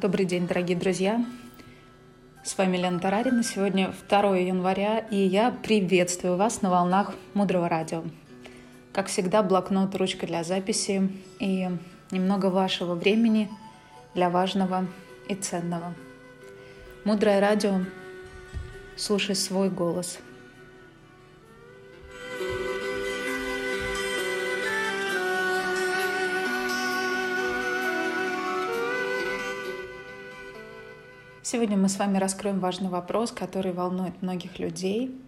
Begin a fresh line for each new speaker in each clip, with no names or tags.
Добрый день, дорогие друзья! С вами Лена Тарарина. Сегодня 2 января, и я приветствую вас на волнах Мудрого радио. Как всегда, блокнот, ручка для записи и немного вашего времени для важного и ценного. Мудрое радио. Слушай свой голос – Сегодня мы с вами раскроем важный вопрос, который волнует многих людей.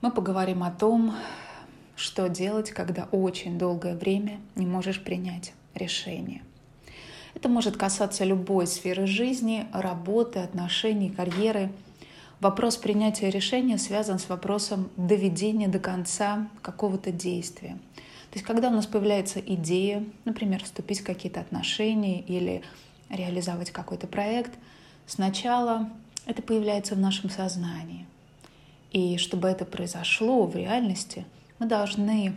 Мы поговорим о том, что делать, когда очень долгое время не можешь принять решение. Это может касаться любой сферы жизни, работы, отношений, карьеры. Вопрос принятия решения связан с вопросом доведения до конца какого-то действия. То есть когда у нас появляется идея, например, вступить в какие-то отношения или реализовать какой-то проект, сначала это появляется в нашем сознании. И чтобы это произошло в реальности, мы должны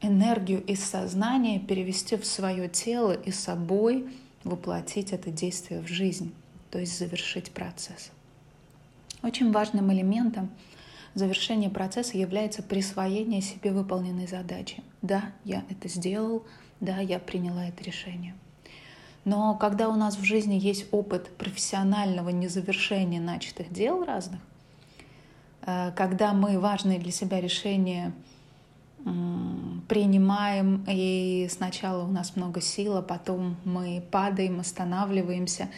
энергию из сознания перевести в свое тело и собой воплотить это действие в жизнь, то есть завершить процесс. Очень важным элементом завершения процесса является присвоение себе выполненной задачи. Да, я это сделал, да, я приняла это решение. Но когда у нас в жизни есть опыт профессионального незавершения начатых дел разных, э, когда мы важные для себя решения принимаем, и сначала у нас много сил, а потом мы падаем, останавливаемся,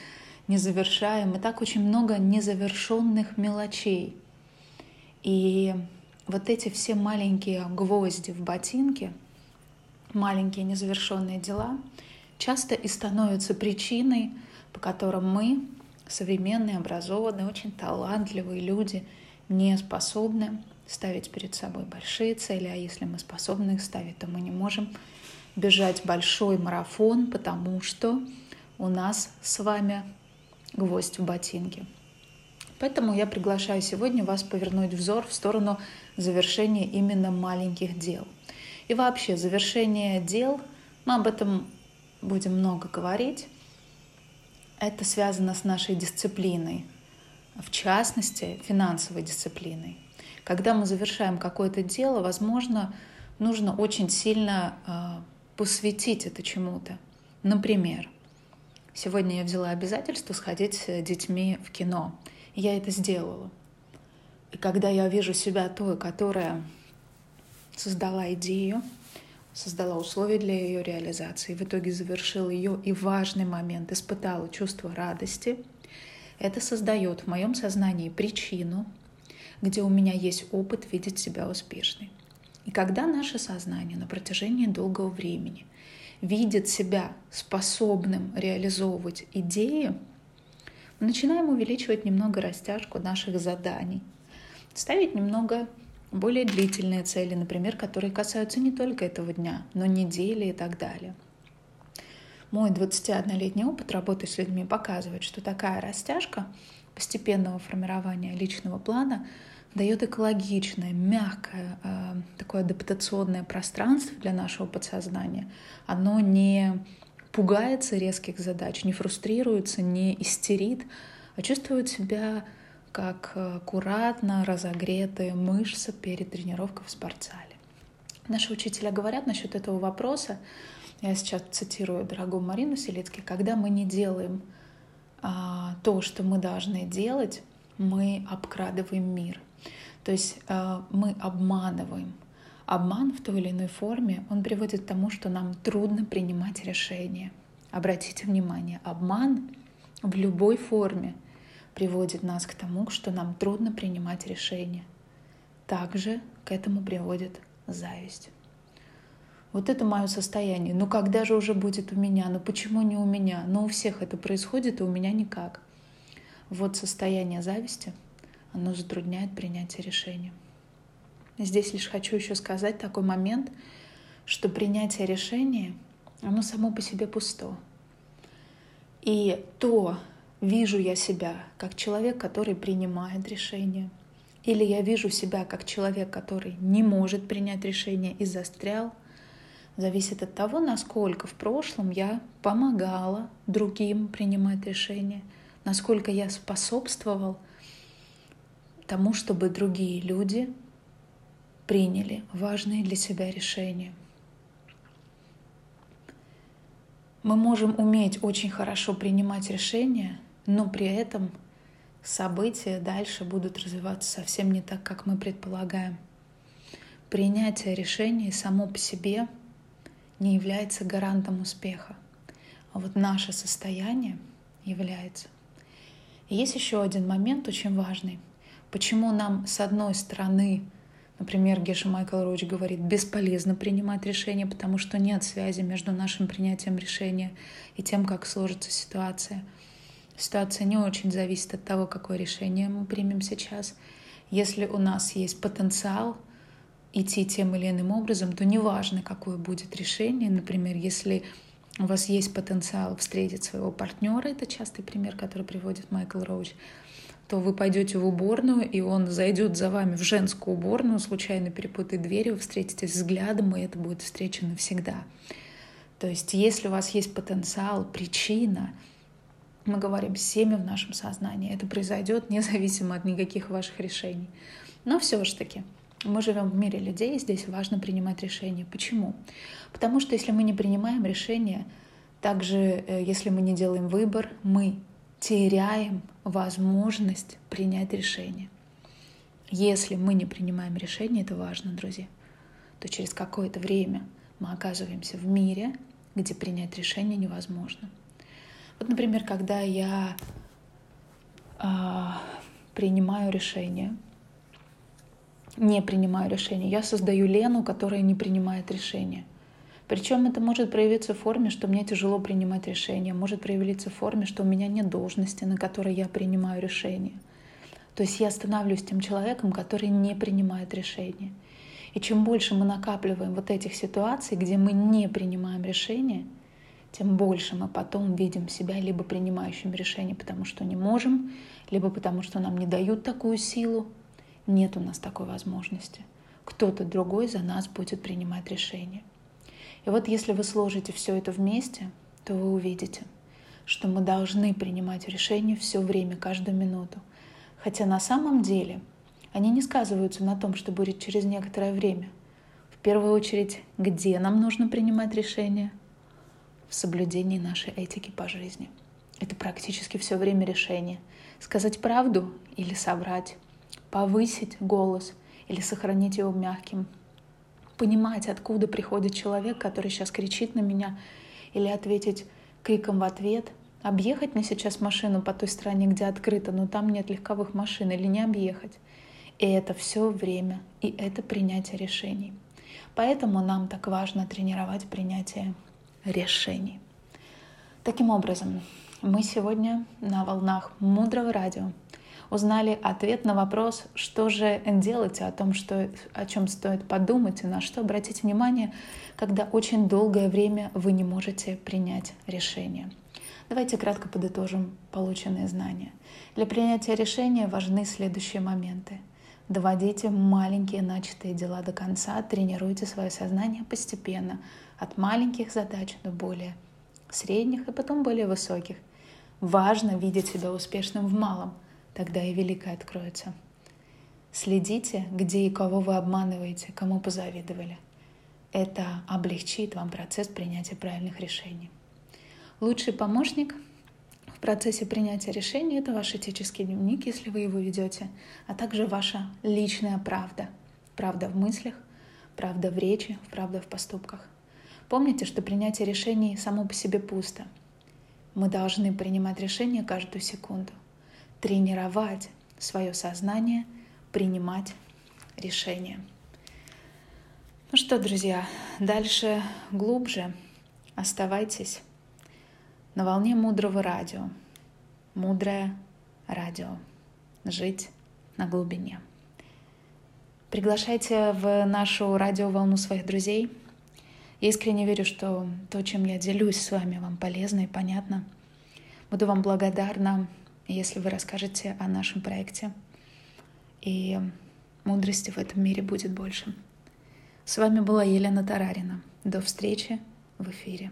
не завершаем. И так очень много незавершенных мелочей. И вот эти все маленькие гвозди в ботинке, маленькие незавершенные дела — часто и становятся причиной, по которым мы, современные, образованные, очень талантливые люди, не способны ставить перед собой большие цели, а если мы способны их ставить, то мы не можем бежать большой марафон, потому что у нас с вами гвоздь в ботинке. Поэтому я приглашаю сегодня вас повернуть взор в сторону завершения именно маленьких дел. И вообще завершение дел, мы об этом будем много говорить. Это связано с нашей дисциплиной, в частности, финансовой дисциплиной. Когда мы завершаем какое-то дело, возможно, нужно очень сильно э, посвятить это чему-то. Например, сегодня я взяла обязательство сходить с детьми в кино. Я это сделала. И когда я вижу себя той, которая создала идею, создала условия для ее реализации, в итоге завершил ее и важный момент, испытала чувство радости, это создает в моем сознании причину, где у меня есть опыт видеть себя успешной. И когда наше сознание на протяжении долгого времени видит себя способным реализовывать идеи, начинаем увеличивать немного растяжку наших заданий, ставить немного более длительные цели, например, которые касаются не только этого дня, но недели и так далее. Мой 21-летний опыт работы с людьми показывает, что такая растяжка постепенного формирования личного плана дает экологичное, мягкое, э, такое адаптационное пространство для нашего подсознания. Оно не пугается резких задач, не фрустрируется, не истерит, а чувствует себя как аккуратно разогретые мышцы перед тренировкой в спортзале. Наши учителя говорят насчет этого вопроса, я сейчас цитирую дорогую Марину Селицки, когда мы не делаем а, то, что мы должны делать, мы обкрадываем мир. То есть а, мы обманываем. Обман в той или иной форме, он приводит к тому, что нам трудно принимать решения. Обратите внимание, обман в любой форме — приводит нас к тому, что нам трудно принимать решения. Также к этому приводит зависть. Вот это мое состояние. Ну когда же уже будет у меня? Ну почему не у меня? Ну у всех это происходит, и у меня никак. Вот состояние зависти, оно затрудняет принятие решения. Здесь лишь хочу еще сказать такой момент, что принятие решения, оно само по себе пусто. И то, Вижу я себя как человек, который принимает решение. Или я вижу себя как человек, который не может принять решение и застрял. зависит от того, насколько в прошлом я помогала другим принимать решения, насколько я способствовал тому, чтобы другие люди приняли важные для себя решения. Мы можем уметь очень хорошо принимать решения, но при этом события дальше будут развиваться совсем не так, как мы предполагаем. Принятие решений само по себе не является гарантом успеха, а вот наше состояние является. И есть еще один момент очень важный. Почему нам, с одной стороны, Например, Геша Майкл Роуч говорит, бесполезно принимать решения, потому что нет связи между нашим принятием решения и тем, как сложится ситуация. Ситуация не очень зависит от того, какое решение мы примем сейчас. Если у нас есть потенциал идти тем или иным образом, то неважно, какое будет решение. Например, если у вас есть потенциал встретить своего партнера, это частый пример, который приводит Майкл Роуч, то вы пойдете в уборную, и он зайдет за вами в женскую уборную, случайно перепутает дверь, вы встретитесь взглядом, и это будет встреча навсегда. То есть если у вас есть потенциал, причина, мы говорим семя в нашем сознании, это произойдет независимо от никаких ваших решений. Но все же таки, мы живем в мире людей, и здесь важно принимать решения. Почему? Потому что если мы не принимаем решения, также э, если мы не делаем выбор, мы теряем возможность принять решение. Если мы не принимаем решение, это важно, друзья, то через какое-то время мы оказываемся в мире, где принять решение невозможно. Вот, например, когда я э, принимаю решение, не принимаю решение, я создаю Лену, которая не принимает решение. Причем это может проявиться в форме, что мне тяжело принимать решения, может проявиться в форме, что у меня нет должности, на которой я принимаю решения. То есть я становлюсь тем человеком, который не принимает решения. И чем больше мы накапливаем вот этих ситуаций, где мы не принимаем решения, тем больше мы потом видим себя либо принимающим решения, потому что не можем, либо потому что нам не дают такую силу. Нет у нас такой возможности. Кто-то другой за нас будет принимать решения. И вот если вы сложите все это вместе, то вы увидите, что мы должны принимать решения все время, каждую минуту. Хотя на самом деле они не сказываются на том, что будет через некоторое время. В первую очередь, где нам нужно принимать решения? В соблюдении нашей этики по жизни. Это практически все время решение. Сказать правду или соврать, повысить голос или сохранить его мягким – понимать, откуда приходит человек, который сейчас кричит на меня, или ответить криком в ответ, объехать мне сейчас машину по той стороне, где открыто, но там нет легковых машин, или не объехать. И это все время, и это принятие решений. Поэтому нам так важно тренировать принятие решений. Таким образом, мы сегодня на волнах мудрого радио узнали ответ на вопрос, что же делать, о том, что, о чем стоит подумать и на что обратить внимание, когда очень долгое время вы не можете принять решение. Давайте кратко подытожим полученные знания. Для принятия решения важны следующие моменты. Доводите маленькие начатые дела до конца, тренируйте свое сознание постепенно, от маленьких задач до более средних и потом более высоких. Важно видеть себя успешным в малом – тогда и великое откроется. Следите, где и кого вы обманываете, кому позавидовали. Это облегчит вам процесс принятия правильных решений. Лучший помощник в процессе принятия решений — это ваш этический дневник, если вы его ведете, а также ваша личная правда. Правда в мыслях, правда в речи, правда в поступках. Помните, что принятие решений само по себе пусто. Мы должны принимать решения каждую секунду тренировать свое сознание, принимать решения. Ну что, друзья, дальше глубже оставайтесь на волне мудрого радио. Мудрое радио. Жить на глубине. Приглашайте в нашу радиоволну своих друзей. Я искренне верю, что то, чем я делюсь с вами, вам полезно и понятно. Буду вам благодарна если вы расскажете о нашем проекте. И мудрости в этом мире будет больше. С вами была Елена Тарарина. До встречи в эфире.